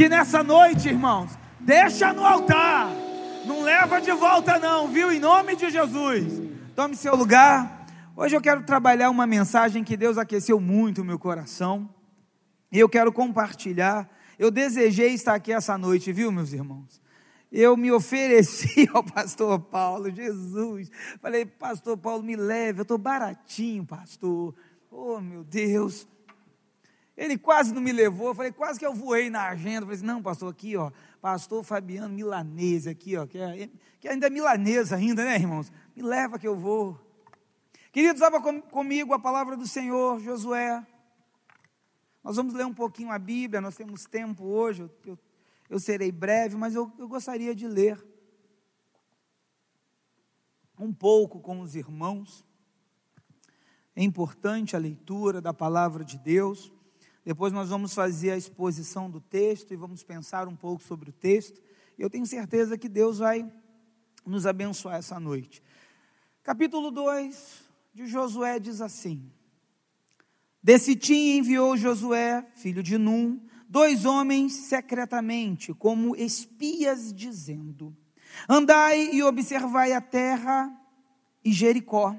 que nessa noite, irmãos, deixa no altar, não leva de volta, não, viu? Em nome de Jesus. Tome seu lugar. Hoje eu quero trabalhar uma mensagem que Deus aqueceu muito o meu coração. E eu quero compartilhar. Eu desejei estar aqui essa noite, viu, meus irmãos? Eu me ofereci ao pastor Paulo, Jesus. Falei, pastor Paulo, me leve, eu estou baratinho, pastor. Oh, meu Deus. Ele quase não me levou, eu falei, quase que eu voei na agenda. Eu falei assim, não, pastor, aqui, ó, pastor Fabiano Milanese, aqui, ó, que, é, que ainda é milanesa ainda, né, irmãos? Me leva que eu vou. Queridos, abra com, comigo a palavra do Senhor, Josué. Nós vamos ler um pouquinho a Bíblia, nós temos tempo hoje, eu, eu, serei breve, mas eu, eu gostaria de ler um pouco com os irmãos. É importante a leitura da palavra de Deus. Depois nós vamos fazer a exposição do texto e vamos pensar um pouco sobre o texto. Eu tenho certeza que Deus vai nos abençoar essa noite. Capítulo 2 de Josué diz assim: Desse tim enviou Josué, filho de Num, dois homens secretamente, como espias, dizendo: Andai e observai a terra e Jericó.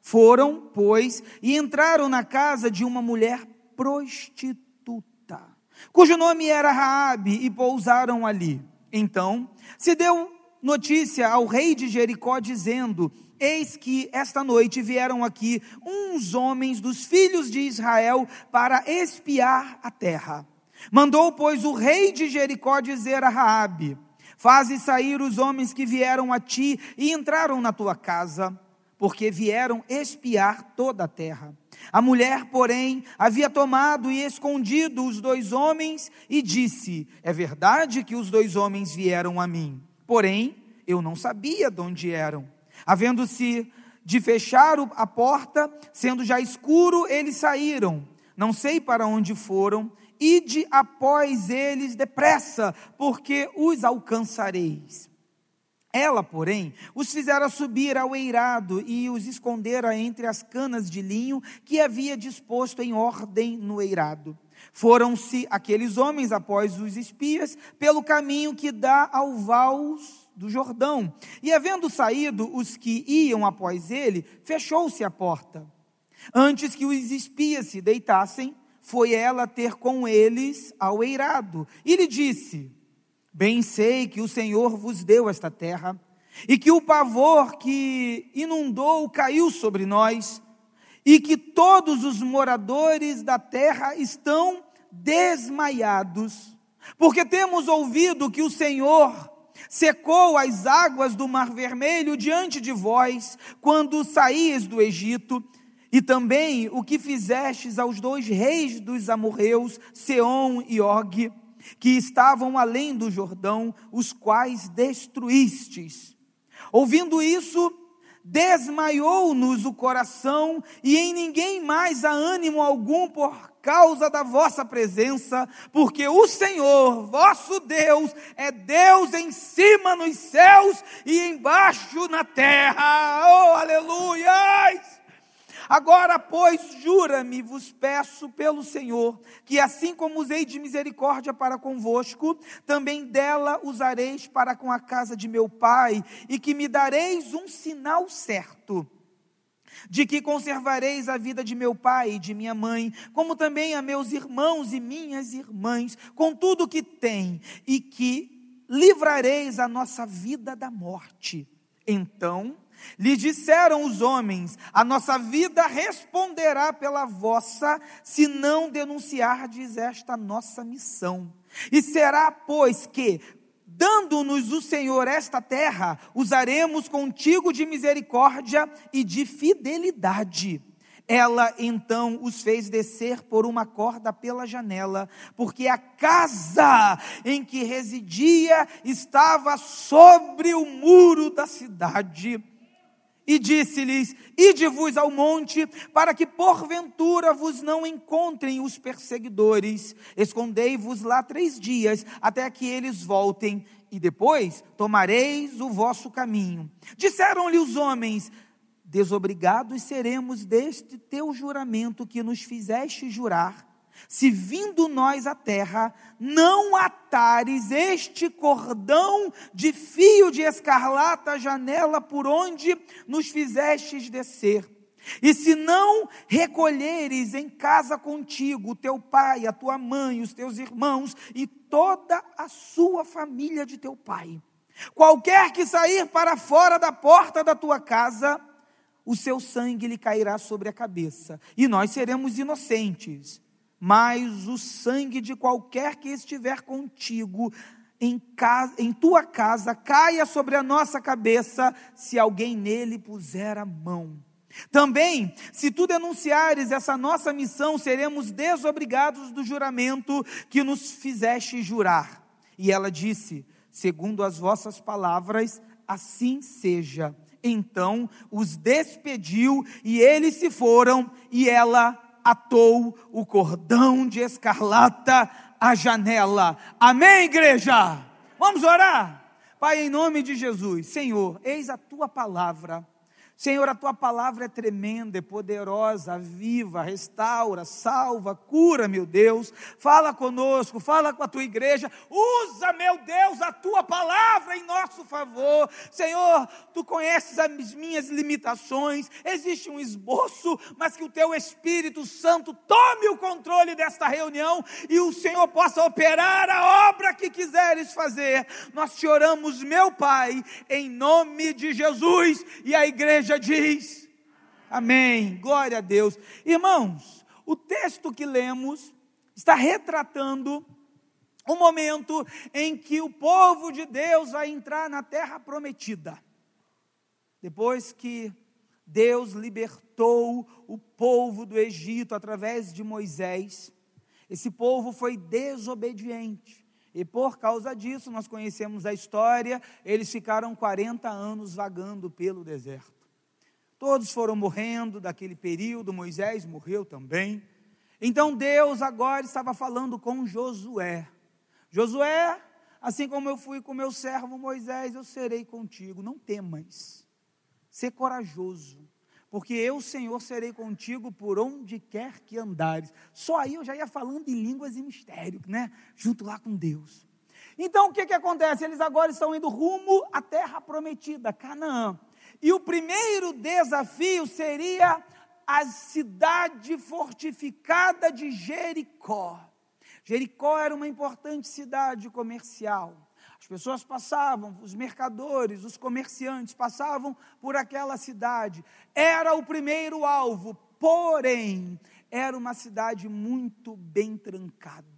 Foram, pois, e entraram na casa de uma mulher prostituta, cujo nome era Raabe, e pousaram ali. Então, se deu notícia ao rei de Jericó dizendo: Eis que esta noite vieram aqui uns homens dos filhos de Israel para espiar a terra. Mandou, pois, o rei de Jericó dizer a Raabe: Faze sair os homens que vieram a ti e entraram na tua casa, porque vieram espiar toda a terra. A mulher, porém, havia tomado e escondido os dois homens e disse: É verdade que os dois homens vieram a mim, porém eu não sabia de onde eram. Havendo-se de fechar a porta, sendo já escuro, eles saíram. Não sei para onde foram, ide após eles depressa, porque os alcançareis. Ela, porém, os fizera subir ao eirado e os escondera entre as canas de linho que havia disposto em ordem no eirado. Foram-se aqueles homens após os espias pelo caminho que dá ao Vals do Jordão. E havendo saído os que iam após ele, fechou-se a porta. Antes que os espias se deitassem, foi ela ter com eles ao eirado e lhe disse: Bem sei que o Senhor vos deu esta terra, e que o pavor que inundou caiu sobre nós, e que todos os moradores da terra estão desmaiados, porque temos ouvido que o Senhor secou as águas do Mar Vermelho diante de vós, quando saíes do Egito, e também o que fizestes aos dois reis dos amorreus, Seom e Og, que estavam além do Jordão, os quais destruístes. Ouvindo isso, desmaiou-nos o coração, e em ninguém mais há ânimo algum por causa da vossa presença, porque o Senhor, vosso Deus, é Deus em cima nos céus e embaixo na terra. Oh, aleluia! Agora, pois, jura-me, vos peço pelo Senhor, que assim como usei de misericórdia para convosco, também dela usareis para com a casa de meu pai, e que me dareis um sinal certo de que conservareis a vida de meu pai e de minha mãe, como também a meus irmãos e minhas irmãs, com tudo que tem, e que livrareis a nossa vida da morte. Então lhe disseram os homens: A nossa vida responderá pela vossa, se não denunciardes esta nossa missão. E será, pois, que, dando-nos o Senhor esta terra, usaremos contigo de misericórdia e de fidelidade. Ela então os fez descer por uma corda pela janela, porque a casa em que residia estava sobre o muro da cidade e disse-lhes: Ide-vos ao monte, para que porventura vos não encontrem os perseguidores. Escondei-vos lá três dias, até que eles voltem, e depois tomareis o vosso caminho. Disseram-lhe os homens: Desobrigados seremos deste teu juramento que nos fizeste jurar. Se vindo nós à terra, não atares este cordão de fio de escarlata à janela por onde nos fizestes descer. E se não recolheres em casa contigo o teu pai, a tua mãe, os teus irmãos e toda a sua família de teu pai, qualquer que sair para fora da porta da tua casa, o seu sangue lhe cairá sobre a cabeça, e nós seremos inocentes mas o sangue de qualquer que estiver contigo em, casa, em tua casa caia sobre a nossa cabeça, se alguém nele puser a mão. Também, se tu denunciares essa nossa missão, seremos desobrigados do juramento que nos fizeste jurar. E ela disse: segundo as vossas palavras, assim seja. Então os despediu e eles se foram, e ela atou o cordão de escarlata à janela. Amém, igreja? Vamos orar? Pai, em nome de Jesus, Senhor, eis a tua palavra Senhor, a tua palavra é tremenda, é poderosa, viva, restaura, salva, cura, meu Deus. Fala conosco, fala com a tua igreja. Usa, meu Deus, a tua palavra em nosso favor. Senhor, tu conheces as minhas limitações. Existe um esboço, mas que o teu Espírito Santo tome o controle desta reunião e o Senhor possa operar a obra que quiseres fazer. Nós te oramos, meu Pai, em nome de Jesus. E a igreja igreja diz: Amém. Glória a Deus. Irmãos, o texto que lemos está retratando o momento em que o povo de Deus vai entrar na terra prometida. Depois que Deus libertou o povo do Egito através de Moisés, esse povo foi desobediente. E por causa disso, nós conhecemos a história, eles ficaram 40 anos vagando pelo deserto. Todos foram morrendo daquele período, Moisés morreu também. Então Deus agora estava falando com Josué. Josué, assim como eu fui com meu servo Moisés, eu serei contigo. Não temas, ser corajoso, porque eu, Senhor, serei contigo por onde quer que andares. Só aí eu já ia falando em línguas e mistério, né? Junto lá com Deus. Então o que, que acontece? Eles agora estão indo rumo à terra prometida, Canaã. E o primeiro desafio seria a cidade fortificada de Jericó. Jericó era uma importante cidade comercial. As pessoas passavam, os mercadores, os comerciantes passavam por aquela cidade. Era o primeiro alvo, porém, era uma cidade muito bem trancada.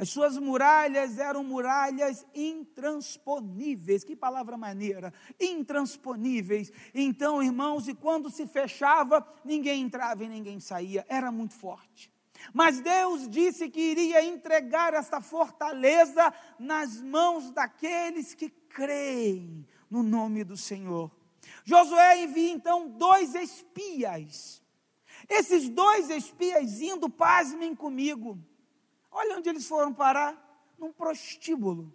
As suas muralhas eram muralhas intransponíveis. Que palavra maneira! Intransponíveis. Então, irmãos, e quando se fechava, ninguém entrava e ninguém saía. Era muito forte. Mas Deus disse que iria entregar esta fortaleza nas mãos daqueles que creem no nome do Senhor. Josué envia então dois espias. Esses dois espias indo, pasmem comigo Olha onde eles foram parar: num prostíbulo.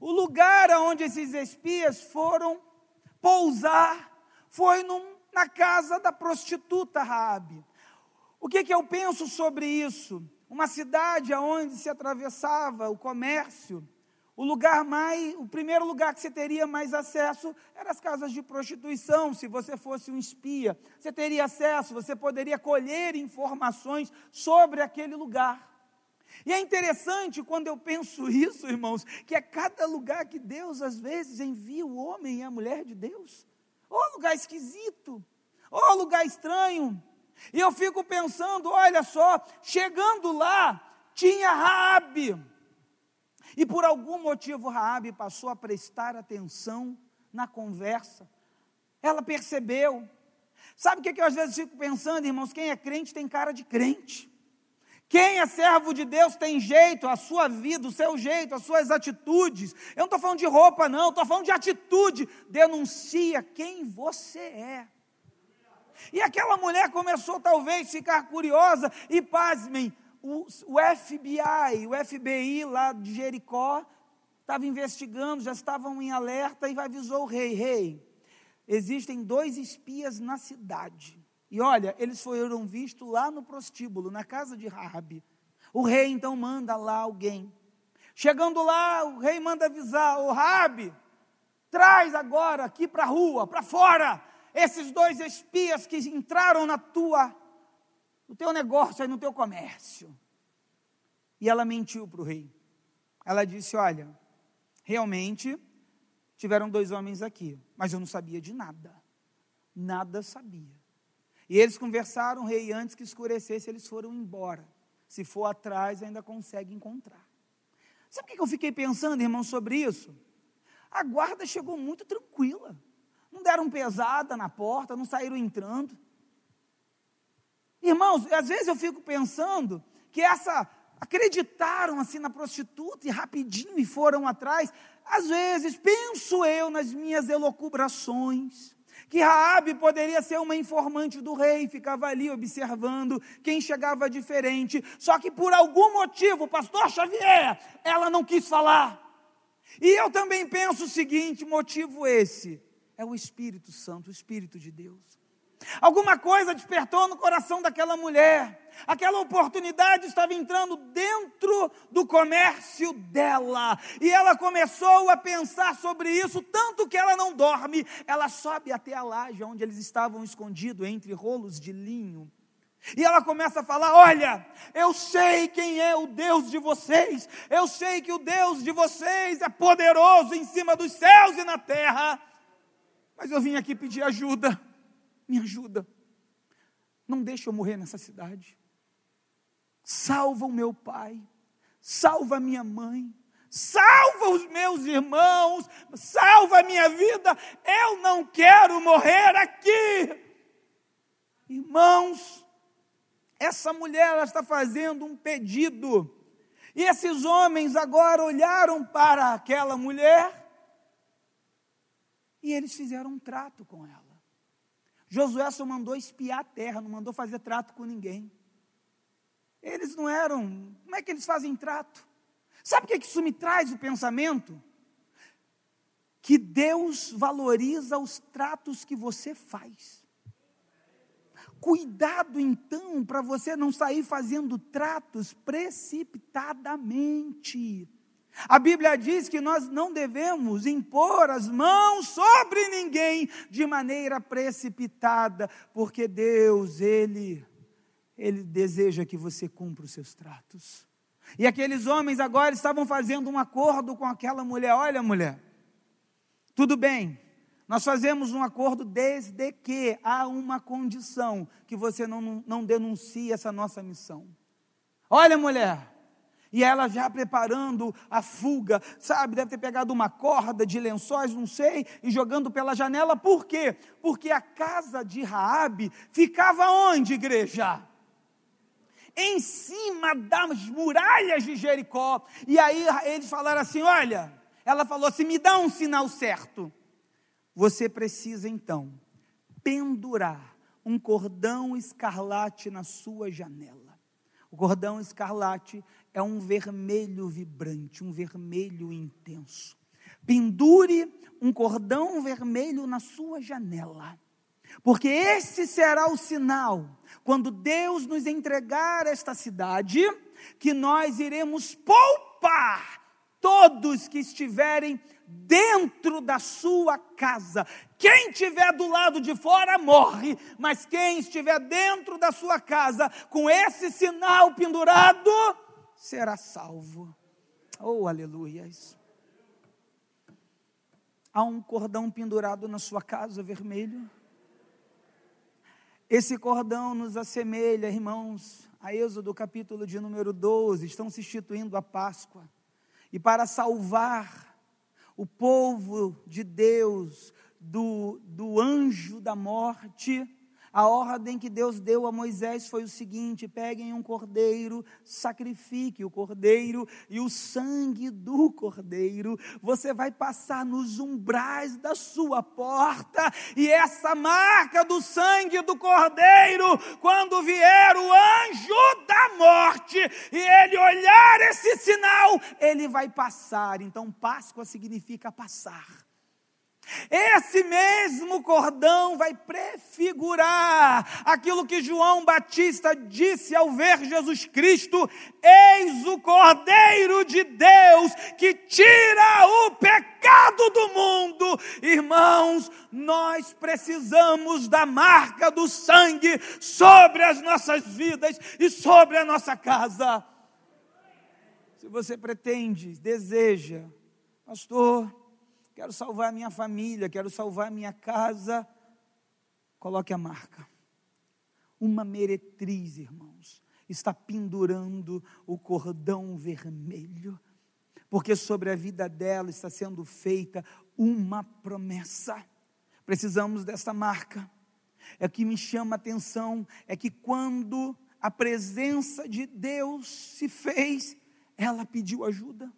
O lugar onde esses espias foram pousar foi num, na casa da prostituta Raabe. O que, que eu penso sobre isso? Uma cidade onde se atravessava o comércio, o lugar mais, o primeiro lugar que você teria mais acesso eram as casas de prostituição. Se você fosse um espia, você teria acesso, você poderia colher informações sobre aquele lugar. E é interessante quando eu penso isso, irmãos, que é cada lugar que Deus às vezes envia o homem e a mulher de Deus. Ou lugar esquisito, ou lugar estranho. E eu fico pensando, olha só, chegando lá, tinha Raabe. E por algum motivo Raabe passou a prestar atenção na conversa. Ela percebeu. Sabe o que, que eu às vezes fico pensando, irmãos? Quem é crente tem cara de crente. Quem é servo de Deus tem jeito, a sua vida, o seu jeito, as suas atitudes. Eu não estou falando de roupa, não, estou falando de atitude. Denuncia quem você é. E aquela mulher começou talvez a ficar curiosa, e pasmem, o, o FBI, o FBI lá de Jericó, estava investigando, já estavam em alerta e avisou o rei: rei, existem dois espias na cidade. E olha, eles foram vistos lá no prostíbulo, na casa de Raabe. O rei então manda lá alguém. Chegando lá, o rei manda avisar: "O Raabe, traz agora aqui para a rua, para fora, esses dois espias que entraram na tua no teu negócio no teu comércio". E ela mentiu para o rei. Ela disse: "Olha, realmente tiveram dois homens aqui, mas eu não sabia de nada. Nada sabia. E eles conversaram, rei, antes que escurecesse, eles foram embora. Se for atrás, ainda consegue encontrar. Sabe o que eu fiquei pensando, irmão, sobre isso? A guarda chegou muito tranquila. Não deram pesada na porta, não saíram entrando. Irmãos, às vezes eu fico pensando que essa acreditaram assim na prostituta e rapidinho e foram atrás. Às vezes penso eu nas minhas elocubrações que Raabe poderia ser uma informante do rei, ficava ali observando quem chegava diferente. Só que por algum motivo, pastor Xavier, ela não quis falar. E eu também penso o seguinte, motivo esse, é o Espírito Santo, o Espírito de Deus. Alguma coisa despertou no coração daquela mulher. Aquela oportunidade estava entrando dentro do comércio dela. E ela começou a pensar sobre isso, tanto que ela não dorme. Ela sobe até a laje onde eles estavam escondidos entre rolos de linho. E ela começa a falar: Olha, eu sei quem é o Deus de vocês, eu sei que o Deus de vocês é poderoso em cima dos céus e na terra, mas eu vim aqui pedir ajuda me ajuda. Não deixa eu morrer nessa cidade. Salva o meu pai, salva a minha mãe, salva os meus irmãos, salva a minha vida. Eu não quero morrer aqui. Irmãos, essa mulher está fazendo um pedido. E esses homens agora olharam para aquela mulher e eles fizeram um trato com ela. Josué só mandou espiar a terra, não mandou fazer trato com ninguém. Eles não eram. Como é que eles fazem trato? Sabe o que isso me traz o pensamento? Que Deus valoriza os tratos que você faz. Cuidado então para você não sair fazendo tratos precipitadamente. A Bíblia diz que nós não devemos impor as mãos sobre ninguém de maneira precipitada, porque Deus, Ele, Ele deseja que você cumpra os seus tratos. E aqueles homens agora estavam fazendo um acordo com aquela mulher: olha, mulher, tudo bem, nós fazemos um acordo desde que há uma condição que você não, não denuncie essa nossa missão. Olha, mulher, e ela já preparando a fuga, sabe? Deve ter pegado uma corda de lençóis, não sei, e jogando pela janela. Por quê? Porque a casa de Raabe ficava onde, igreja? Em cima das muralhas de Jericó. E aí eles falaram assim: olha, ela falou assim: me dá um sinal certo. Você precisa então pendurar um cordão escarlate na sua janela. O cordão escarlate é um vermelho vibrante, um vermelho intenso. Pendure um cordão vermelho na sua janela, porque esse será o sinal, quando Deus nos entregar esta cidade, que nós iremos poupar todos que estiverem dentro da sua casa. Quem estiver do lado de fora morre, mas quem estiver dentro da sua casa com esse sinal pendurado, será salvo. Oh, aleluias. Há um cordão pendurado na sua casa vermelho. Esse cordão nos assemelha, irmãos, a Êxodo capítulo de número 12, estão se instituindo a Páscoa. E para salvar o povo de Deus do, do anjo da morte, a ordem que Deus deu a Moisés foi o seguinte: peguem um cordeiro, sacrifique o cordeiro e o sangue do cordeiro, você vai passar nos umbrais da sua porta, e essa marca do sangue do cordeiro, quando vier o anjo da morte e ele olhar esse sinal, ele vai passar. Então, Páscoa significa passar. Esse mesmo cordão vai prefigurar aquilo que João Batista disse ao ver Jesus Cristo: Eis o Cordeiro de Deus que tira o pecado do mundo. Irmãos, nós precisamos da marca do sangue sobre as nossas vidas e sobre a nossa casa. Se você pretende, deseja, pastor, quero salvar a minha família, quero salvar a minha casa, coloque a marca. Uma meretriz, irmãos, está pendurando o cordão vermelho, porque sobre a vida dela está sendo feita uma promessa. Precisamos dessa marca. É o que me chama a atenção é que quando a presença de Deus se fez, ela pediu ajuda.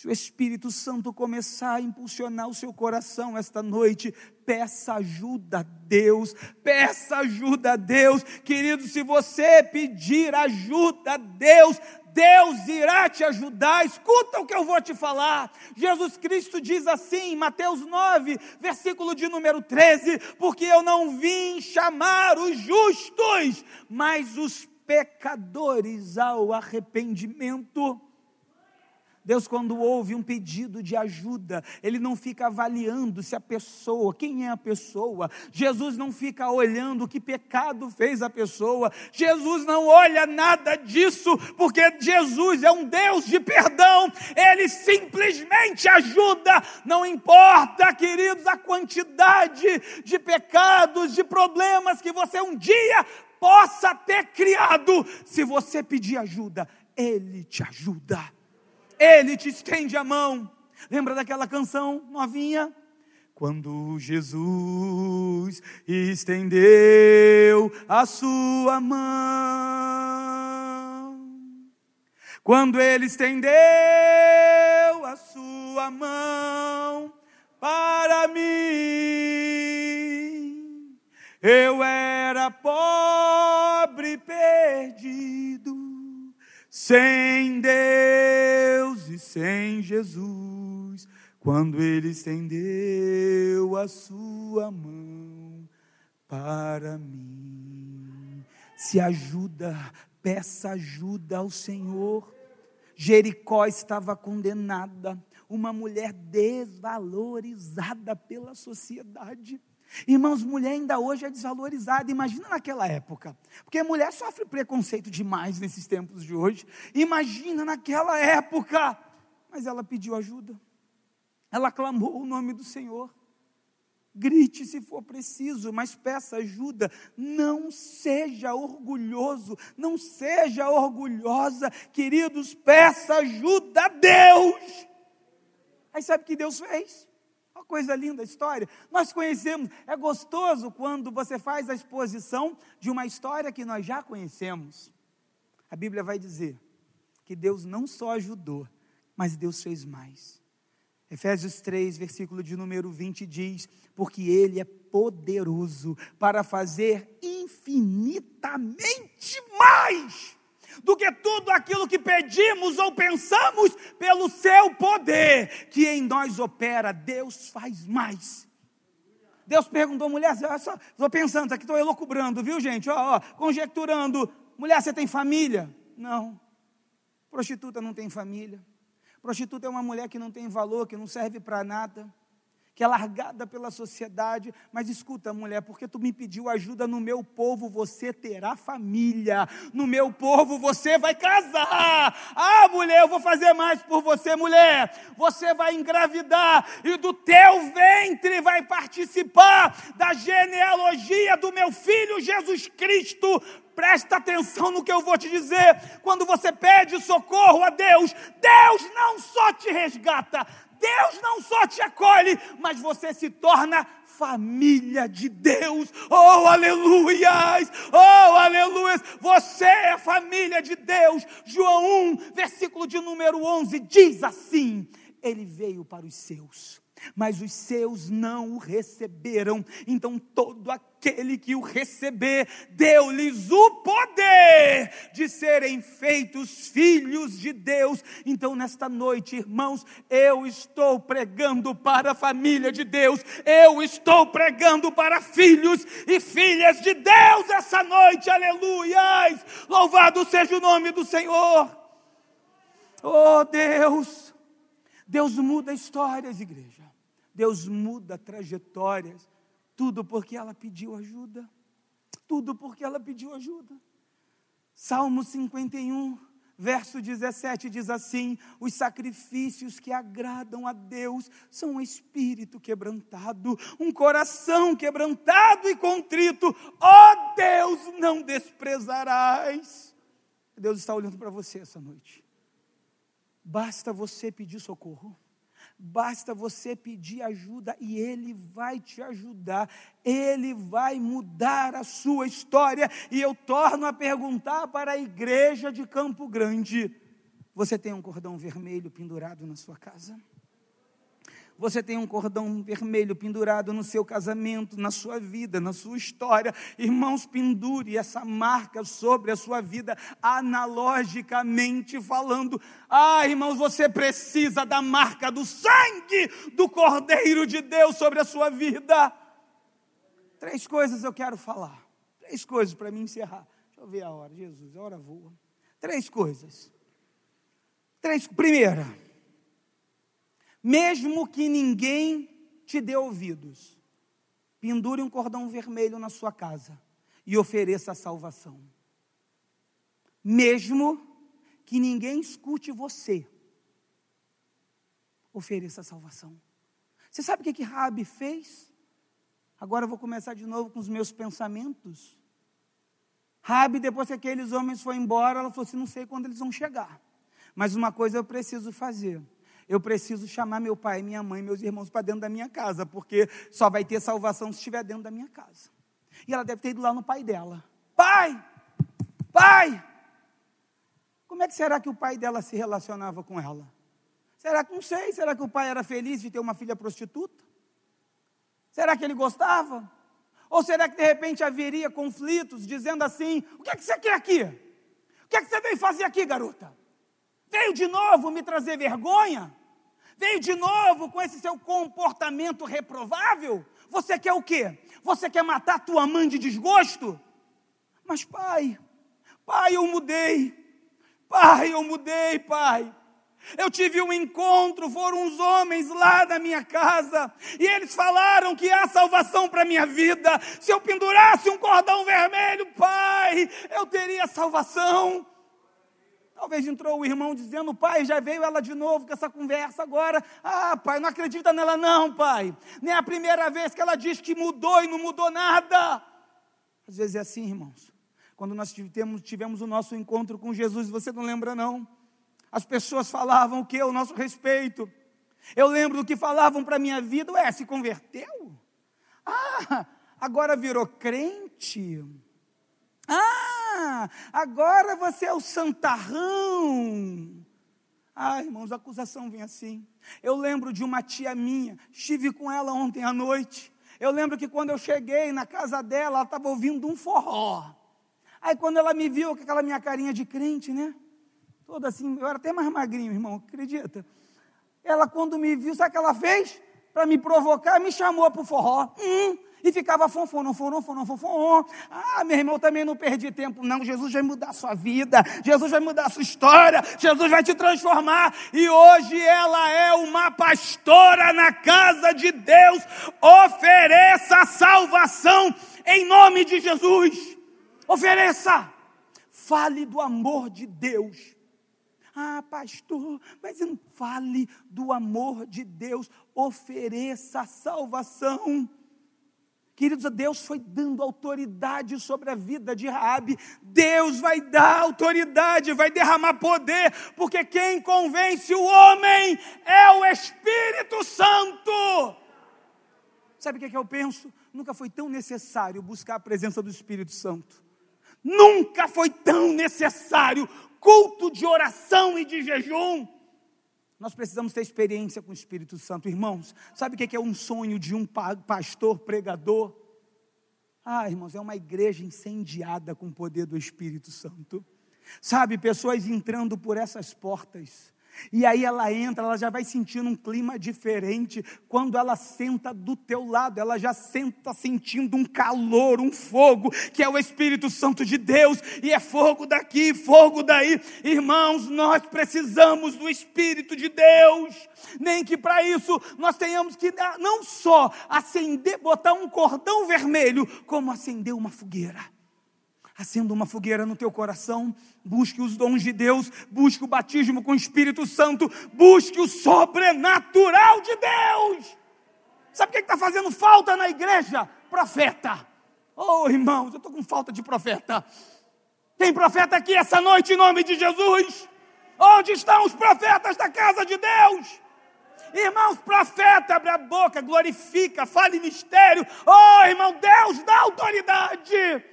Se o Espírito Santo começar a impulsionar o seu coração esta noite, peça ajuda a Deus, peça ajuda a Deus, querido. Se você pedir ajuda a Deus, Deus irá te ajudar. Escuta o que eu vou te falar. Jesus Cristo diz assim, em Mateus 9, versículo de número 13: Porque eu não vim chamar os justos, mas os pecadores ao arrependimento. Deus, quando ouve um pedido de ajuda, Ele não fica avaliando se a pessoa, quem é a pessoa. Jesus não fica olhando que pecado fez a pessoa. Jesus não olha nada disso, porque Jesus é um Deus de perdão. Ele simplesmente ajuda. Não importa, queridos, a quantidade de pecados, de problemas que você um dia possa ter criado. Se você pedir ajuda, Ele te ajuda. Ele te estende a mão. Lembra daquela canção novinha? Quando Jesus estendeu a sua mão, quando ele estendeu a sua mão para mim, eu era pobre perdido sem Deus e sem Jesus, quando Ele estendeu a sua mão para mim. Se ajuda, peça ajuda ao Senhor. Jericó estava condenada, uma mulher desvalorizada pela sociedade. Irmãos, mulher ainda hoje é desvalorizada. Imagina naquela época. Porque mulher sofre preconceito demais nesses tempos de hoje. Imagina naquela época. Mas ela pediu ajuda. Ela clamou o nome do Senhor. Grite se for preciso, mas peça ajuda. Não seja orgulhoso, não seja orgulhosa, queridos, peça ajuda a Deus. Aí sabe o que Deus fez? Uma coisa linda a história. Nós conhecemos, é gostoso quando você faz a exposição de uma história que nós já conhecemos. A Bíblia vai dizer que Deus não só ajudou, mas Deus fez mais. Efésios 3, versículo de número 20 diz: Porque Ele é poderoso para fazer infinitamente mais do que tudo aquilo que pedimos ou pensamos pelo seu poder que em nós opera. Deus faz mais. Deus perguntou, mulher, estou pensando, aqui estou elocubrando, viu gente? Ó, ó, conjecturando, mulher, você tem família? Não. Prostituta não tem família. Prostituta é uma mulher que não tem valor, que não serve para nada que é largada pela sociedade. Mas escuta, mulher, porque tu me pediu ajuda no meu povo, você terá família. No meu povo você vai casar. Ah, mulher, eu vou fazer mais por você, mulher. Você vai engravidar e do teu ventre vai participar da genealogia do meu filho Jesus Cristo. Presta atenção no que eu vou te dizer. Quando você pede socorro a Deus, Deus não só te resgata, Deus não só te acolhe, mas você se torna família de Deus. Oh, aleluias! Oh, aleluias! Você é família de Deus. João 1, versículo de número 11 diz assim: Ele veio para os seus mas os seus não o receberam. Então todo aquele que o receber, deu-lhes o poder de serem feitos filhos de Deus. Então nesta noite, irmãos, eu estou pregando para a família de Deus. Eu estou pregando para filhos e filhas de Deus essa noite. Aleluias! Louvado seja o nome do Senhor. Oh Deus, Deus muda histórias, igreja. Deus muda trajetórias. Tudo porque ela pediu ajuda. Tudo porque ela pediu ajuda. Salmo 51, verso 17 diz assim: Os sacrifícios que agradam a Deus são um espírito quebrantado, um coração quebrantado e contrito. Ó oh Deus, não desprezarás. Deus está olhando para você essa noite. Basta você pedir socorro. Basta você pedir ajuda e Ele vai te ajudar, Ele vai mudar a sua história. E eu torno a perguntar para a igreja de Campo Grande: você tem um cordão vermelho pendurado na sua casa? Você tem um cordão vermelho pendurado no seu casamento, na sua vida, na sua história. Irmãos, pendure essa marca sobre a sua vida, analogicamente falando. Ah, irmãos, você precisa da marca do sangue do Cordeiro de Deus sobre a sua vida. Três coisas eu quero falar. Três coisas para me encerrar. Deixa eu ver a hora, Jesus, a hora voa. Três coisas. Três. Primeira mesmo que ninguém te dê ouvidos, pendure um cordão vermelho na sua casa e ofereça a salvação. Mesmo que ninguém escute você, ofereça a salvação. Você sabe o que, que Rabi fez? Agora eu vou começar de novo com os meus pensamentos. Rabi, depois que aqueles homens foram embora, ela falou assim: não sei quando eles vão chegar, mas uma coisa eu preciso fazer eu preciso chamar meu pai, minha mãe, meus irmãos para dentro da minha casa, porque só vai ter salvação se estiver dentro da minha casa. E ela deve ter ido lá no pai dela: Pai, pai. Como é que será que o pai dela se relacionava com ela? Será que não sei? Será que o pai era feliz de ter uma filha prostituta? Será que ele gostava? Ou será que de repente haveria conflitos dizendo assim: O que é que você quer aqui? O que é que você veio fazer aqui, garota? Veio de novo me trazer vergonha? Veio de novo com esse seu comportamento reprovável? Você quer o quê? Você quer matar tua mãe de desgosto? Mas, pai, pai, eu mudei. Pai, eu mudei, pai. Eu tive um encontro, foram uns homens lá da minha casa, e eles falaram que há salvação para minha vida. Se eu pendurasse um cordão vermelho, pai, eu teria salvação. Talvez entrou o irmão dizendo, pai, já veio ela de novo com essa conversa agora. Ah, pai, não acredita nela não, pai. Nem a primeira vez que ela diz que mudou e não mudou nada. Às vezes é assim, irmãos. Quando nós tivemos, tivemos o nosso encontro com Jesus, você não lembra não? As pessoas falavam o que? O nosso respeito. Eu lembro do que falavam para a minha vida. Ué, se converteu? Ah, agora virou crente. Ah, agora você é o santarrão. Ah, irmãos, a acusação vem assim. Eu lembro de uma tia minha, estive com ela ontem à noite. Eu lembro que quando eu cheguei na casa dela, ela estava ouvindo um forró. Aí quando ela me viu com aquela minha carinha de crente, né? Toda assim, eu era até mais magrinho, irmão, acredita? Ela quando me viu, sabe o que ela fez? Para me provocar, me chamou para o forró. Hum, e ficava fonfono, fonfono, fonfono, fonfono. Ah, meu irmão, também não perdi tempo, não. Jesus vai mudar a sua vida, Jesus vai mudar a sua história, Jesus vai te transformar. E hoje ela é uma pastora na casa de Deus. Ofereça salvação em nome de Jesus. Ofereça. Fale do amor de Deus. Ah, pastor, mas não fale do amor de Deus. Ofereça salvação. Queridos, Deus foi dando autoridade sobre a vida de Raabe. Deus vai dar autoridade, vai derramar poder, porque quem convence o homem é o Espírito Santo. Sabe o que, é que eu penso? Nunca foi tão necessário buscar a presença do Espírito Santo. Nunca foi tão necessário culto de oração e de jejum. Nós precisamos ter experiência com o Espírito Santo, irmãos. Sabe o que é um sonho de um pastor pregador? Ah, irmãos, é uma igreja incendiada com o poder do Espírito Santo. Sabe, pessoas entrando por essas portas, e aí ela entra, ela já vai sentindo um clima diferente. Quando ela senta do teu lado, ela já senta sentindo um calor, um fogo, que é o Espírito Santo de Deus, e é fogo daqui, fogo daí. Irmãos, nós precisamos do Espírito de Deus. Nem que para isso nós tenhamos que não só acender, botar um cordão vermelho, como acender uma fogueira acenda uma fogueira no teu coração, busque os dons de Deus, busque o batismo com o Espírito Santo, busque o sobrenatural de Deus. Sabe o que está fazendo falta na igreja? Profeta. Oh, irmãos, eu estou com falta de profeta. Tem profeta aqui essa noite em nome de Jesus? Onde estão os profetas da casa de Deus? Irmãos, profeta, abre a boca, glorifica, fale mistério. Oh, irmão, Deus dá autoridade.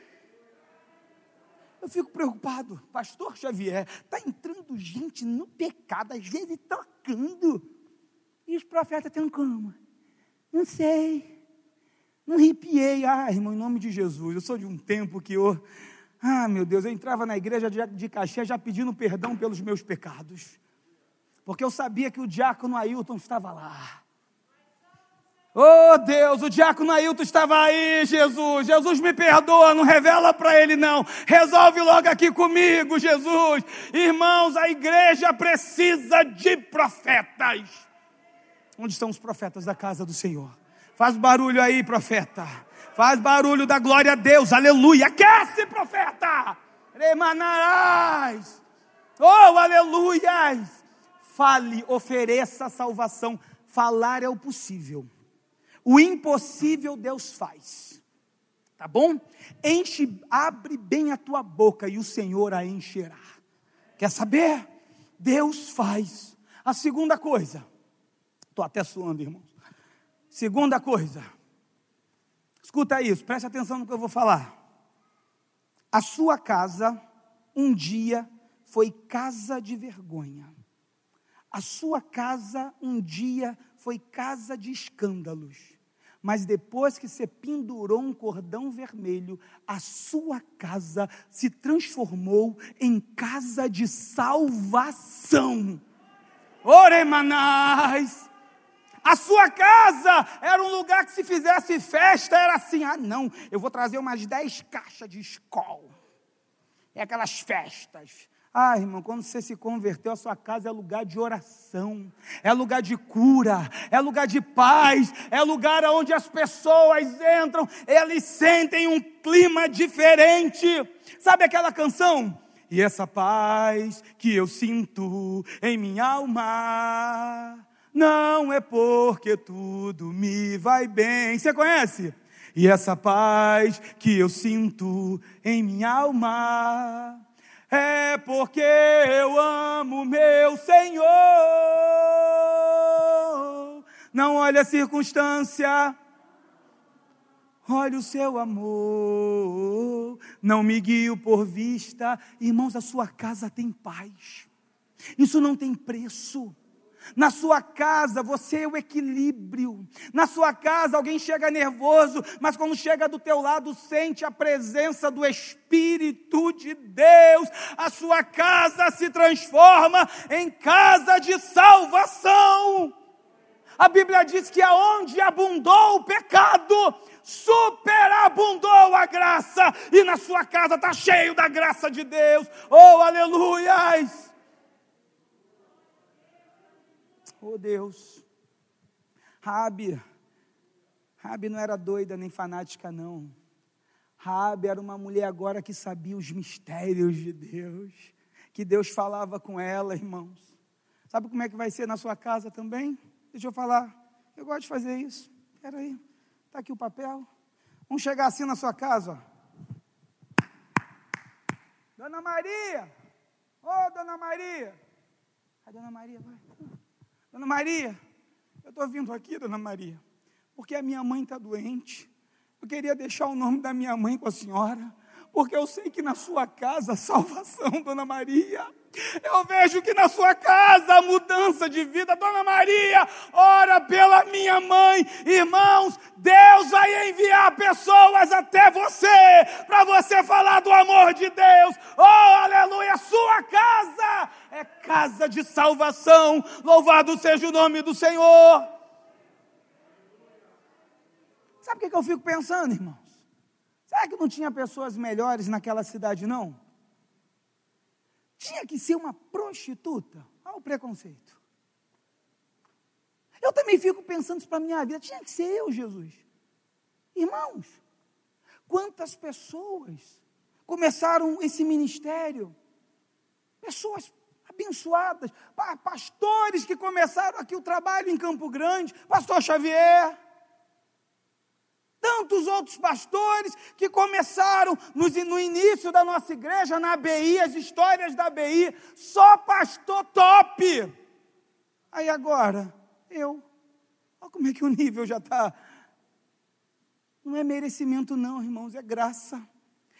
Eu fico preocupado, pastor Xavier, está entrando gente no pecado, às vezes tocando. E os profetas têm como? Não sei. Não arrepiei. Ah, irmão, em nome de Jesus, eu sou de um tempo que eu. Ah, meu Deus, eu entrava na igreja de Caxias já pedindo perdão pelos meus pecados. Porque eu sabia que o diácono Ailton estava lá. Oh Deus, o diácono Ailton estava aí, Jesus. Jesus me perdoa, não revela para ele não. Resolve logo aqui comigo, Jesus. Irmãos, a igreja precisa de profetas. Onde estão os profetas da casa do Senhor? Faz barulho aí, profeta. Faz barulho da glória a Deus. Aleluia. Aquece, profeta. Remanarás. Oh, aleluia. Fale, ofereça salvação. Falar é o possível o impossível Deus faz. Tá bom? Enche, abre bem a tua boca e o Senhor a encherá. Quer saber? Deus faz. A segunda coisa, estou até suando, irmãos. Segunda coisa, escuta isso, preste atenção no que eu vou falar. A sua casa, um dia, foi casa de vergonha. A sua casa, um dia, foi casa de escândalos mas depois que você pendurou um cordão vermelho, a sua casa se transformou em casa de salvação. Oremanais! A sua casa era um lugar que se fizesse festa, era assim: ah, não, eu vou trazer umas dez caixas de escola. É aquelas festas ah, irmão, quando você se converteu, a sua casa é lugar de oração, é lugar de cura, é lugar de paz, é lugar onde as pessoas entram, eles sentem um clima diferente. Sabe aquela canção? E essa paz que eu sinto em minha alma, não é porque tudo me vai bem. Você conhece? E essa paz que eu sinto em minha alma é porque eu amo meu Senhor. Não olha a circunstância, olha o seu amor. Não me guio por vista, irmãos, a sua casa tem paz. Isso não tem preço. Na sua casa você é o equilíbrio. Na sua casa alguém chega nervoso, mas quando chega do teu lado sente a presença do Espírito de Deus. A sua casa se transforma em casa de salvação. A Bíblia diz que aonde abundou o pecado, superabundou a graça, e na sua casa está cheio da graça de Deus. Oh, aleluias! Oh Deus. Rabi, Rabi não era doida nem fanática, não. Rabi era uma mulher agora que sabia os mistérios de Deus, que Deus falava com ela, irmãos. Sabe como é que vai ser na sua casa também? Deixa eu falar. Eu gosto de fazer isso. Espera aí. Está aqui o papel. Vamos chegar assim na sua casa. Ó. Dona Maria! Ô, oh, Dona Maria! A Dona Maria vai. Dona Maria, eu estou vindo aqui, Dona Maria, porque a minha mãe está doente. Eu queria deixar o nome da minha mãe com a senhora, porque eu sei que na sua casa salvação, Dona Maria. Eu vejo que na sua casa a mudança de vida, Dona Maria, ora pela minha mãe, irmãos, Deus vai enviar pessoas até você, para você falar do amor de Deus. Oh, aleluia! Sua casa é casa de salvação. Louvado seja o nome do Senhor. Sabe o que eu fico pensando, irmãos? Será que não tinha pessoas melhores naquela cidade, não? Tinha que ser uma prostituta. Olha o preconceito. Eu também fico pensando isso para a minha vida. Tinha que ser eu, Jesus. Irmãos, quantas pessoas começaram esse ministério? Pessoas abençoadas, pastores que começaram aqui o trabalho em Campo Grande, pastor Xavier, tantos outros pastores que começaram no início da nossa igreja, na ABI, as histórias da ABI, só pastor top. Aí agora, eu, olha como é que o nível já está. Não é merecimento, não, irmãos, é graça.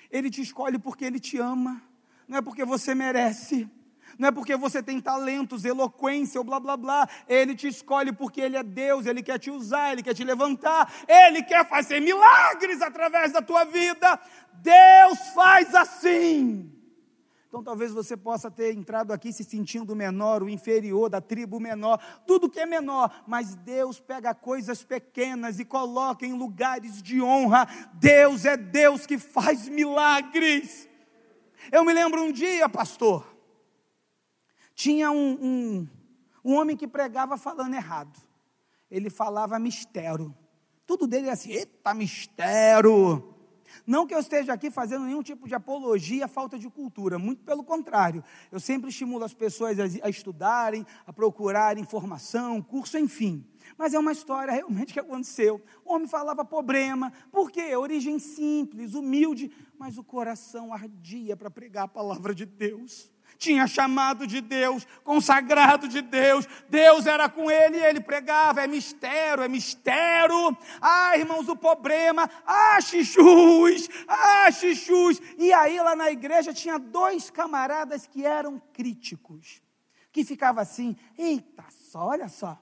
Ele te escolhe porque ele te ama, não é porque você merece não é porque você tem talentos, eloquência ou blá blá blá. Ele te escolhe porque Ele é Deus, Ele quer te usar, Ele quer te levantar, Ele quer fazer milagres através da tua vida. Deus faz assim. Então talvez você possa ter entrado aqui se sentindo menor, o inferior da tribo menor, tudo que é menor, mas Deus pega coisas pequenas e coloca em lugares de honra. Deus é Deus que faz milagres. Eu me lembro um dia, pastor, tinha um, um, um homem que pregava falando errado. Ele falava mistério. Tudo dele é assim, eita, mistério. Não que eu esteja aqui fazendo nenhum tipo de apologia à falta de cultura, muito pelo contrário. Eu sempre estimulo as pessoas a, estudarem, a procurarem informação, curso, enfim. Mas é uma história realmente que aconteceu. O homem falava problema, por quê? Origem simples, humilde, mas o coração ardia para pregar a palavra de Deus tinha chamado de Deus, consagrado de Deus, Deus era com ele e ele pregava, é mistério, é mistério. Ah, irmãos, o problema, ah, xixus, ah, xixus. E aí lá na igreja tinha dois camaradas que eram críticos, que ficava assim, eita só, olha só,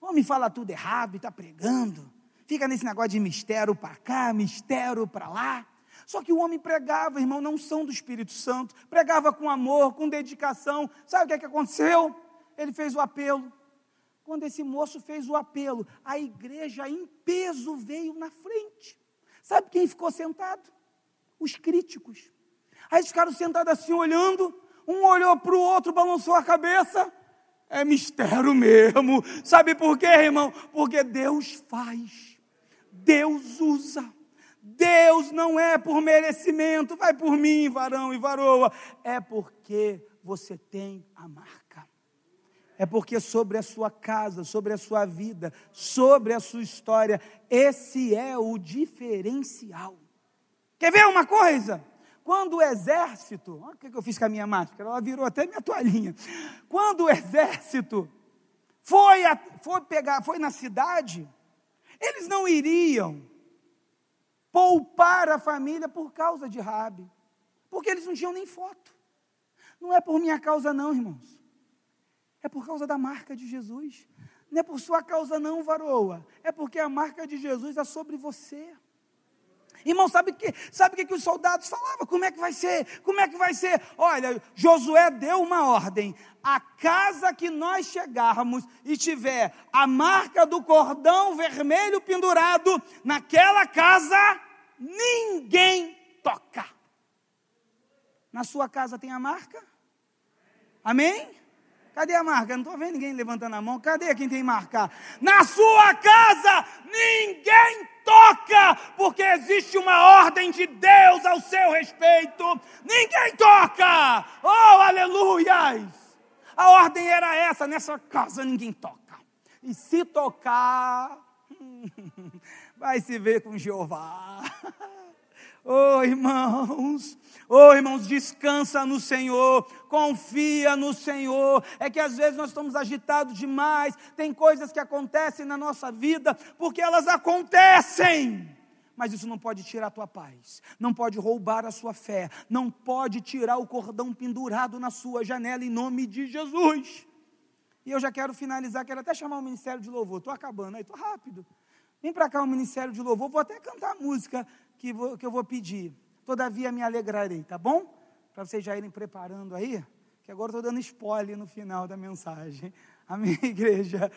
o homem fala tudo errado e está pregando, fica nesse negócio de mistério para cá, mistério para lá. Só que o homem pregava, irmão, não são do Espírito Santo, pregava com amor, com dedicação. Sabe o que, é que aconteceu? Ele fez o apelo. Quando esse moço fez o apelo, a igreja em peso veio na frente. Sabe quem ficou sentado? Os críticos. Aí ficaram sentados assim, olhando. Um olhou para o outro, balançou a cabeça. É mistério mesmo. Sabe por quê, irmão? Porque Deus faz, Deus usa. Deus não é por merecimento, vai por mim, varão e varoa, é porque você tem a marca. É porque sobre a sua casa, sobre a sua vida, sobre a sua história, esse é o diferencial. Quer ver uma coisa? Quando o exército, olha o que eu fiz com a minha máscara, ela virou até minha toalhinha. Quando o exército foi, a, foi pegar, foi na cidade, eles não iriam poupar a família por causa de Rabi, porque eles não tinham nem foto. Não é por minha causa, não, irmãos. É por causa da marca de Jesus. Não é por sua causa, não, varoa. É porque a marca de Jesus é sobre você. Irmão, sabe que sabe que, que os soldados falavam? Como é que vai ser? Como é que vai ser? Olha, Josué deu uma ordem: a casa que nós chegarmos e tiver a marca do cordão vermelho pendurado, naquela casa ninguém toca. Na sua casa tem a marca? Amém? Cadê a marca? Não estou vendo ninguém levantando a mão. Cadê quem tem marca? Na sua casa ninguém toca, porque existe uma ordem de Deus ao seu respeito. Ninguém toca. Oh, aleluias! A ordem era essa: nessa casa ninguém toca. E se tocar, vai se ver com Jeová. Oh, irmãos, oh, irmãos, descansa no Senhor, confia no Senhor. É que às vezes nós estamos agitados demais, tem coisas que acontecem na nossa vida, porque elas acontecem, mas isso não pode tirar a tua paz, não pode roubar a sua fé, não pode tirar o cordão pendurado na sua janela em nome de Jesus. E eu já quero finalizar, quero até chamar o ministério de louvor. Estou acabando aí, estou rápido. Vem para cá o ministério de louvor, vou até cantar música que, vou, que eu vou pedir. Todavia me alegrarei, tá bom? Para vocês já irem preparando aí, que agora estou dando spoiler no final da mensagem. Amém, igreja?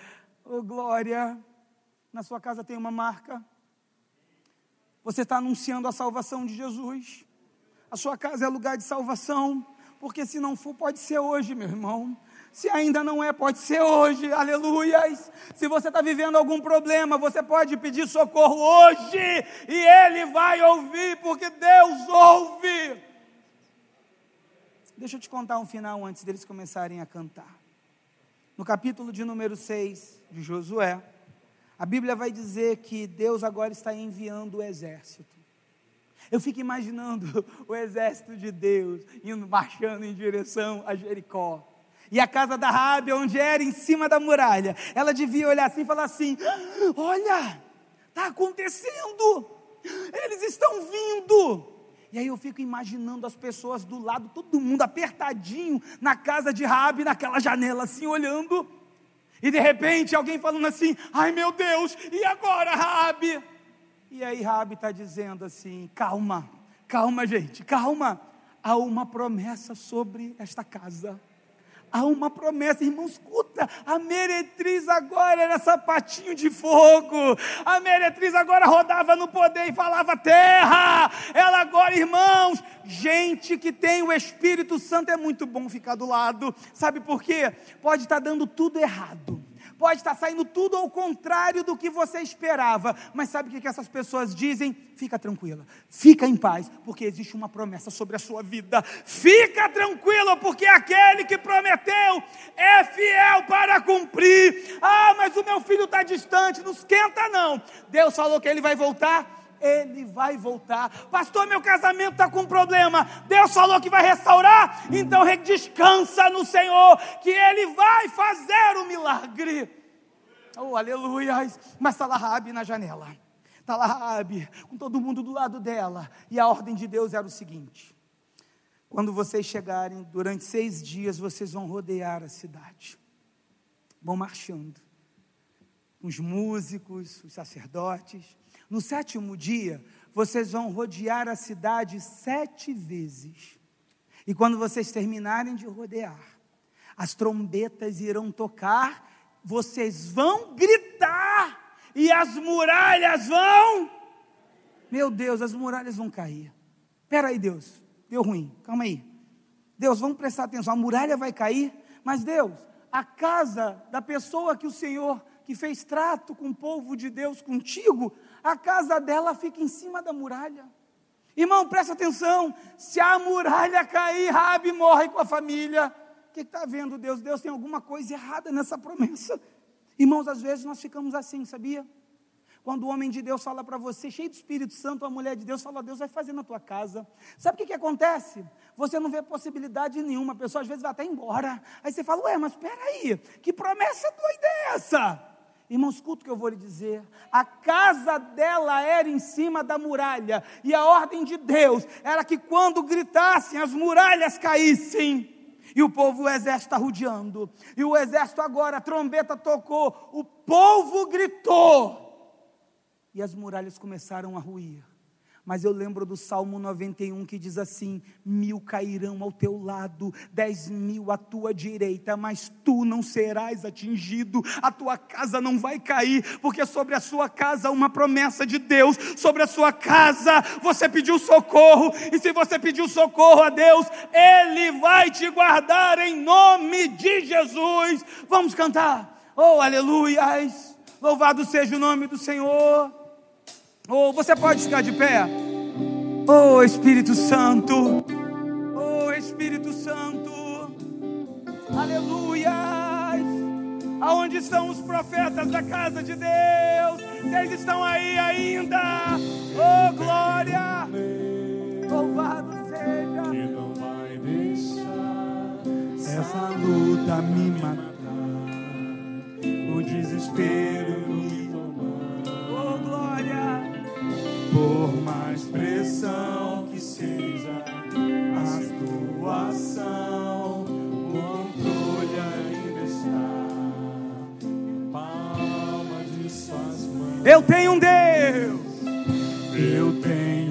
Ô, oh, glória! Na sua casa tem uma marca. Você está anunciando a salvação de Jesus. A sua casa é lugar de salvação. Porque se não for, pode ser hoje, meu irmão. Se ainda não é, pode ser hoje, aleluias. Se você está vivendo algum problema, você pode pedir socorro hoje, e Ele vai ouvir, porque Deus ouve. Deixa eu te contar um final antes deles começarem a cantar. No capítulo de número 6 de Josué, a Bíblia vai dizer que Deus agora está enviando o exército. Eu fico imaginando o exército de Deus indo marchando em direção a Jericó. E a casa da Rabi, onde era em cima da muralha, ela devia olhar assim e falar assim: Olha, está acontecendo, eles estão vindo. E aí eu fico imaginando as pessoas do lado, todo mundo apertadinho na casa de Rabi, naquela janela assim, olhando. E de repente alguém falando assim: Ai meu Deus, e agora, Rabi? E aí Rabi está dizendo assim: Calma, calma, gente, calma. Há uma promessa sobre esta casa há uma promessa, irmão, escuta, a meretriz agora era sapatinho de fogo, a meretriz agora rodava no poder e falava terra, ela agora, irmãos, gente que tem o Espírito Santo é muito bom ficar do lado, sabe por quê? Pode estar dando tudo errado, pode estar saindo tudo ao contrário do que você esperava, mas sabe o que essas pessoas dizem? Fica tranquila, fica em paz, porque existe uma promessa sobre a sua vida. Fica tranquila, porque aquele que prometeu é fiel para cumprir. Ah, mas o meu filho está distante, não esquenta não. Deus falou que ele vai voltar ele vai voltar. Pastor, meu casamento está com problema. Deus falou que vai restaurar. Então descansa no Senhor, que Ele vai fazer o milagre. Oh, aleluia. Mas está lá Rabi na janela. Está lá Rabi, com todo mundo do lado dela. E a ordem de Deus era o seguinte: quando vocês chegarem, durante seis dias, vocês vão rodear a cidade. Vão marchando. Os músicos, os sacerdotes, no sétimo dia, vocês vão rodear a cidade sete vezes. E quando vocês terminarem de rodear, as trombetas irão tocar, vocês vão gritar, e as muralhas vão. Meu Deus, as muralhas vão cair. Espera aí, Deus, deu ruim, calma aí. Deus, vamos prestar atenção, a muralha vai cair, mas Deus, a casa da pessoa que o Senhor, que fez trato com o povo de Deus contigo, a casa dela fica em cima da muralha. Irmão, presta atenção: se a muralha cair, Rabi morre com a família. O que está vendo Deus? Deus tem alguma coisa errada nessa promessa. Irmãos, às vezes nós ficamos assim, sabia? Quando o homem de Deus fala para você, cheio do Espírito Santo, a mulher de Deus fala, Deus vai fazer na tua casa. Sabe o que, que acontece? Você não vê possibilidade nenhuma, a pessoa às vezes vai até embora. Aí você fala, ué, mas espera aí, que promessa doida é essa? Irmãos, escuta o que eu vou lhe dizer. A casa dela era em cima da muralha, e a ordem de Deus era que quando gritassem, as muralhas caíssem. E o povo, o exército está rodeando. E o exército agora, a trombeta tocou, o povo gritou. E as muralhas começaram a ruir. Mas eu lembro do Salmo 91 que diz assim: mil cairão ao teu lado, dez mil à tua direita, mas tu não serás atingido, a tua casa não vai cair, porque sobre a sua casa uma promessa de Deus, sobre a sua casa você pediu socorro, e se você pediu socorro a Deus, Ele vai te guardar em nome de Jesus. Vamos cantar, oh aleluias, louvado seja o nome do Senhor. Oh, você pode ficar de pé. Oh Espírito Santo. Oh Espírito Santo. Aleluia. Aonde estão os profetas da casa de Deus? Eles estão aí ainda. Oh glória. Louvado seja. Que não vai deixar essa luta me matar. O desespero mais pressão que seja a situação, o controle ainda está em palmas de suas mãos. Eu tenho um Deus. Eu tenho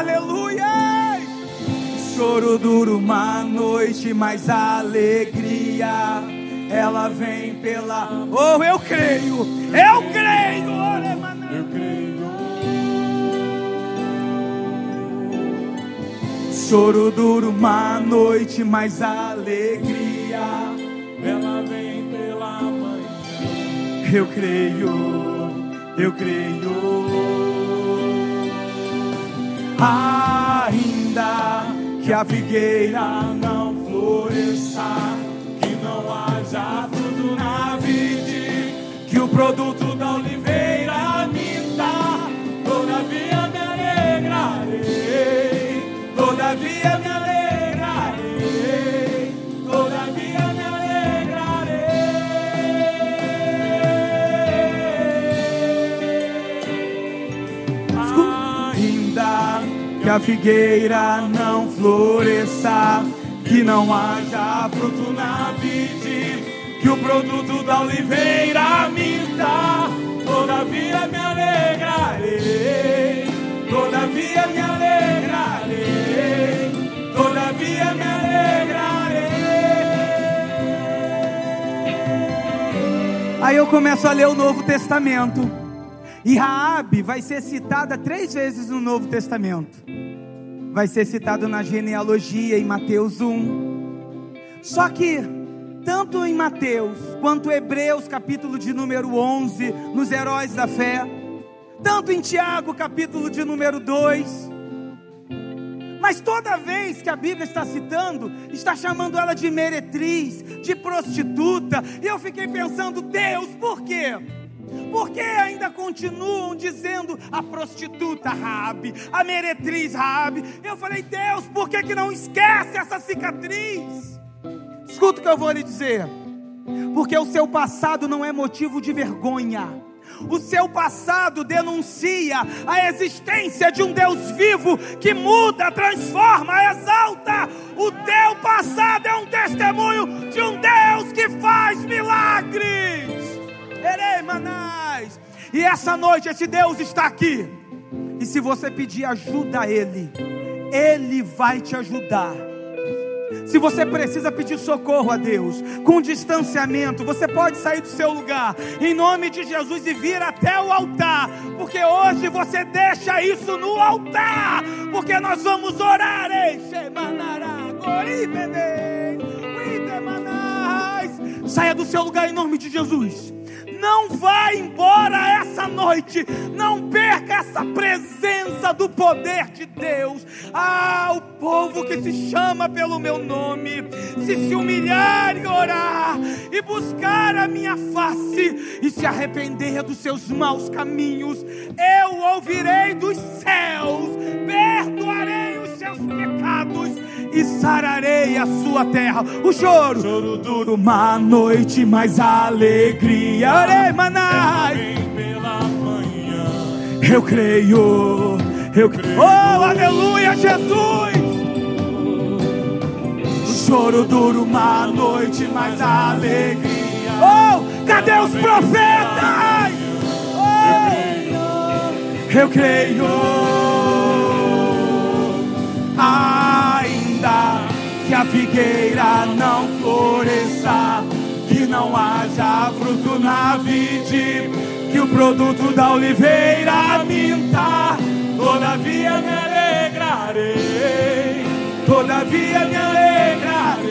aleluia! Choro dura uma noite, mas a alegria ela vem pela. Oh, eu creio, eu creio. Eu creio. Choro dura uma noite, mas alegria Ela vem pela manhã. eu creio, eu creio. Ainda que a figueira Não floresça, que não haja fruto na vide, que o produto da oliveira minta. Todavia me alegrarei, todavia me a figueira não floresça, que não haja fruto na vide, que o produto da oliveira minta. Todavia me alegrarei, todavia me alegrarei, todavia me alegrarei. Aí eu começo a ler o Novo Testamento. E Raabe vai ser citada três vezes no Novo Testamento. Vai ser citado na genealogia em Mateus 1. Só que tanto em Mateus quanto Hebreus capítulo de número 11, nos heróis da fé, tanto em Tiago capítulo de número 2, mas toda vez que a Bíblia está citando, está chamando ela de meretriz, de prostituta. E eu fiquei pensando, Deus, por quê? Por que ainda continuam dizendo a prostituta Rabi, a meretriz Rabi? Eu falei, Deus, por que, que não esquece essa cicatriz? Escuta o que eu vou lhe dizer. Porque o seu passado não é motivo de vergonha. O seu passado denuncia a existência de um Deus vivo que muda, transforma, exalta. O teu passado é um testemunho de um Deus que faz milagres. Erei. E essa noite esse Deus está aqui. E se você pedir ajuda a Ele, Ele vai te ajudar. Se você precisa pedir socorro a Deus, com distanciamento, você pode sair do seu lugar, em nome de Jesus, e vir até o altar, porque hoje você deixa isso no altar, porque nós vamos orar. Saia do seu lugar em nome de Jesus. Não vá embora essa noite. Não perca essa presença do poder de Deus. Ah, o povo que se chama pelo meu nome, se se humilhar e orar e buscar a minha face e se arrepender dos seus maus caminhos, eu ouvirei dos céus, perdoarei os seus pecados e sararei a sua terra. O choro, Choro duro, uma noite, mas a alegria. Orei, manai. Eu creio, eu creio. Oh, aleluia, Jesus. O choro dura uma noite, mas a alegria. Oh, cadê os profetas? Oh, eu creio. Ainda que a figueira não floresça, que não haja fruto na vide, que o produto da oliveira minta. Todavia me alegrarei, todavia me alegrarei,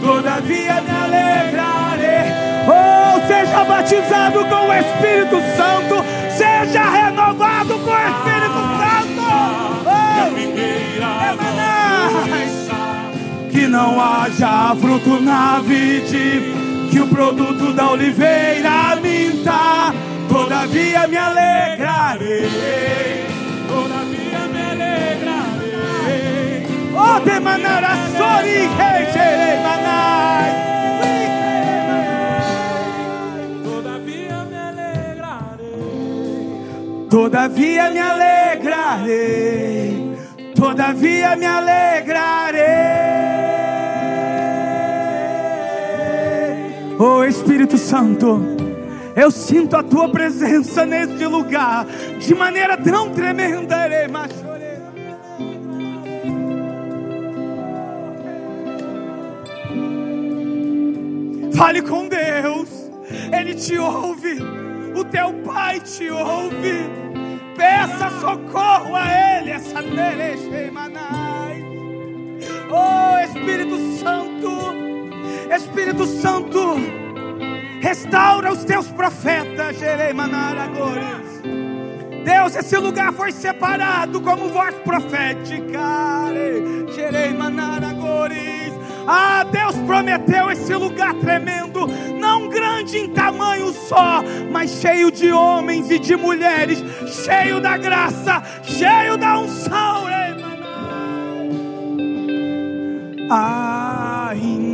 todavia me alegrarei. Oh, seja batizado com o Espírito Santo, seja renovado com o Espírito Santo. Oh, Emaná. não haja fruto na vide, que o produto da oliveira minta. Todavia me alegrarei, todavia me alegrarei. Oh, de manara sori manai. Todavia me alegrarei, Todavia me alegrarei. Todavia me alegrarei. Oh Espírito Santo, eu sinto a tua presença neste lugar de maneira tão tremenda. Erei, machorei. Fale com Deus, Ele te ouve, o teu Pai te ouve. Peça socorro a Ele, essa Manai. Oh Espírito Santo, Espírito Santo, restaura os teus profetas, Jeremanaragores. Deus, esse lugar foi separado como voz profética. Jeremanaragores. Ah, Deus prometeu esse lugar tremendo, não grande em tamanho só, mas cheio de homens e de mulheres, cheio da graça, cheio da unção. Ainda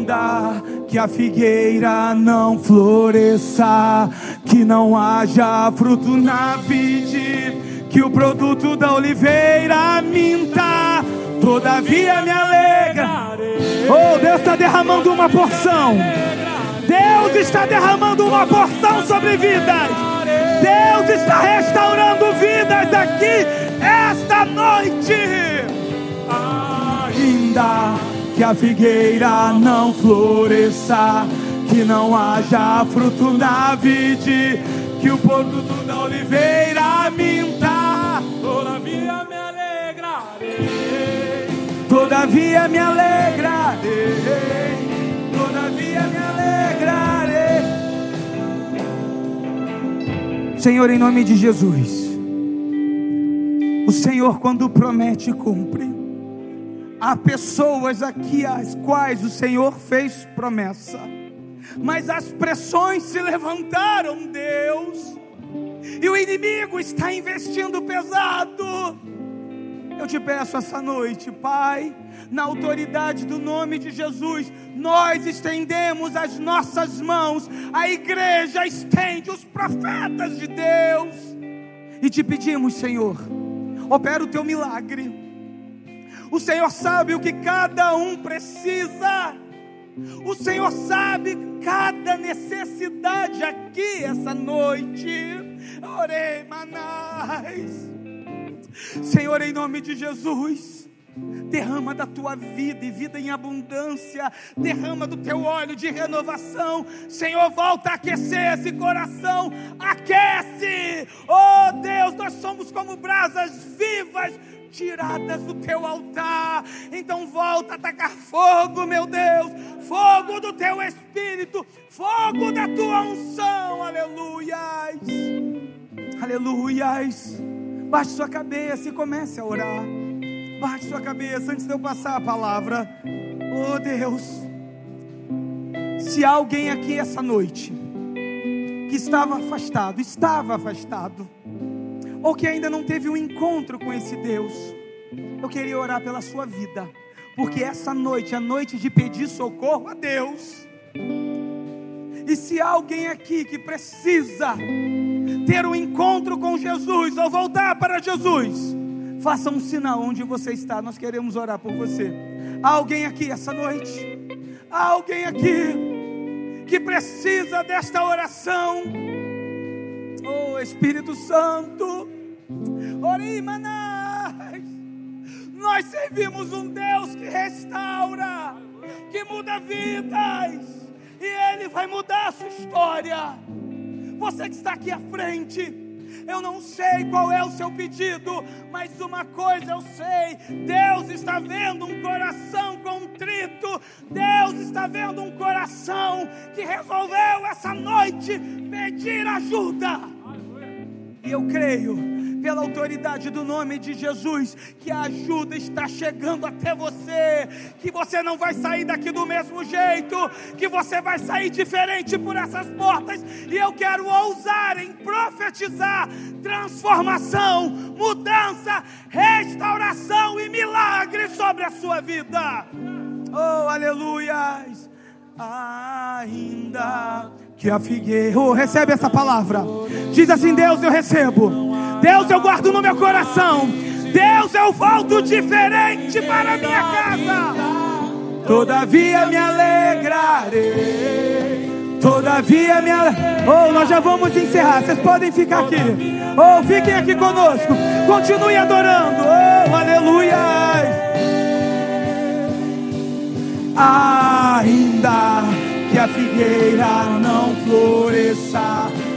que a figueira não floresça, que não haja fruto na vide, que o produto da oliveira minta, todavia me alegra. Oh, Deus está derramando uma porção. Deus está derramando uma porção sobre vidas. Deus está restaurando vidas aqui esta noite. Ainda que a figueira não floresça, que não haja fruto na vide, que o produto da oliveira minta. todavia me alegrarei. Todavia me alegrarei, todavia me alegrarei. Senhor, em nome de Jesus, o Senhor, quando promete, cumpre. Há pessoas aqui às quais o Senhor fez promessa, mas as pressões se levantaram, Deus, e o inimigo está investindo pesado. Eu te peço essa noite, Pai, na autoridade do nome de Jesus, nós estendemos as nossas mãos, a igreja estende os profetas de Deus, e te pedimos, Senhor, opera o teu milagre. O Senhor sabe o que cada um precisa. O Senhor sabe cada necessidade aqui essa noite. Orei, manais. Senhor, em nome de Jesus, derrama da tua vida e vida em abundância, derrama do teu óleo de renovação. Senhor, volta a aquecer esse coração, aquece. Oh Deus, nós somos como brasas vivas tiradas do teu altar. Então volta a tacar fogo, meu Deus, fogo do teu espírito, fogo da tua unção. Aleluias. Aleluias. Baixe sua cabeça e comece a orar. Baixe sua cabeça antes de eu passar a palavra. Oh Deus, se há alguém aqui essa noite que estava afastado, estava afastado, ou que ainda não teve um encontro com esse Deus, eu queria orar pela sua vida, porque essa noite é a noite de pedir socorro a Deus. E se há alguém aqui que precisa ter um encontro com Jesus ou voltar para Jesus, faça um sinal onde você está, nós queremos orar por você. Há alguém aqui essa noite? Há alguém aqui que precisa desta oração? Espírito Santo, Orimanás, nós servimos um Deus que restaura, que muda vidas, e Ele vai mudar a sua história. Você que está aqui à frente, eu não sei qual é o seu pedido, mas uma coisa eu sei: Deus está vendo um coração contrito, Deus está vendo um coração que resolveu essa noite pedir ajuda. E eu creio pela autoridade do nome de Jesus, que a ajuda está chegando até você, que você não vai sair daqui do mesmo jeito, que você vai sair diferente por essas portas, e eu quero ousar em profetizar transformação, mudança, restauração e milagre sobre a sua vida. Oh, aleluias! Ainda que a figueira. Oh, recebe essa palavra. Diz assim: Deus, eu recebo. Deus, eu guardo no meu coração. Deus, eu volto diferente para minha casa. Todavia me alegrarei. Todavia me alegrarei. Oh, nós já vamos encerrar. Vocês podem ficar aqui. Oh, fiquem aqui conosco. Continue adorando. Oh, aleluia. Ainda que a figueira não floresça.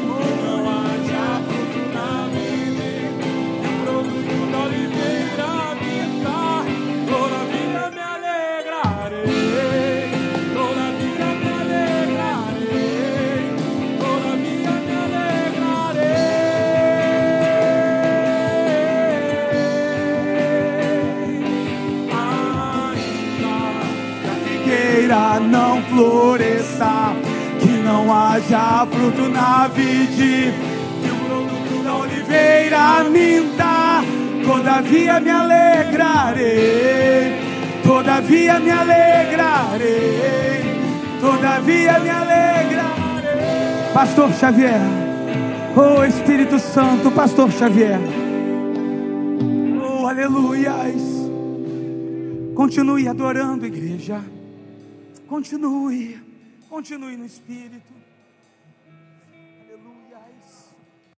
Floresça, que não haja fruto na vide, que o produto da oliveira minta. Todavia me alegrarei, todavia me alegrarei, todavia me alegrarei. Pastor Xavier, oh Espírito Santo, Pastor Xavier, oh aleluias. Continue adorando, igreja. Continue. Continue no Espírito.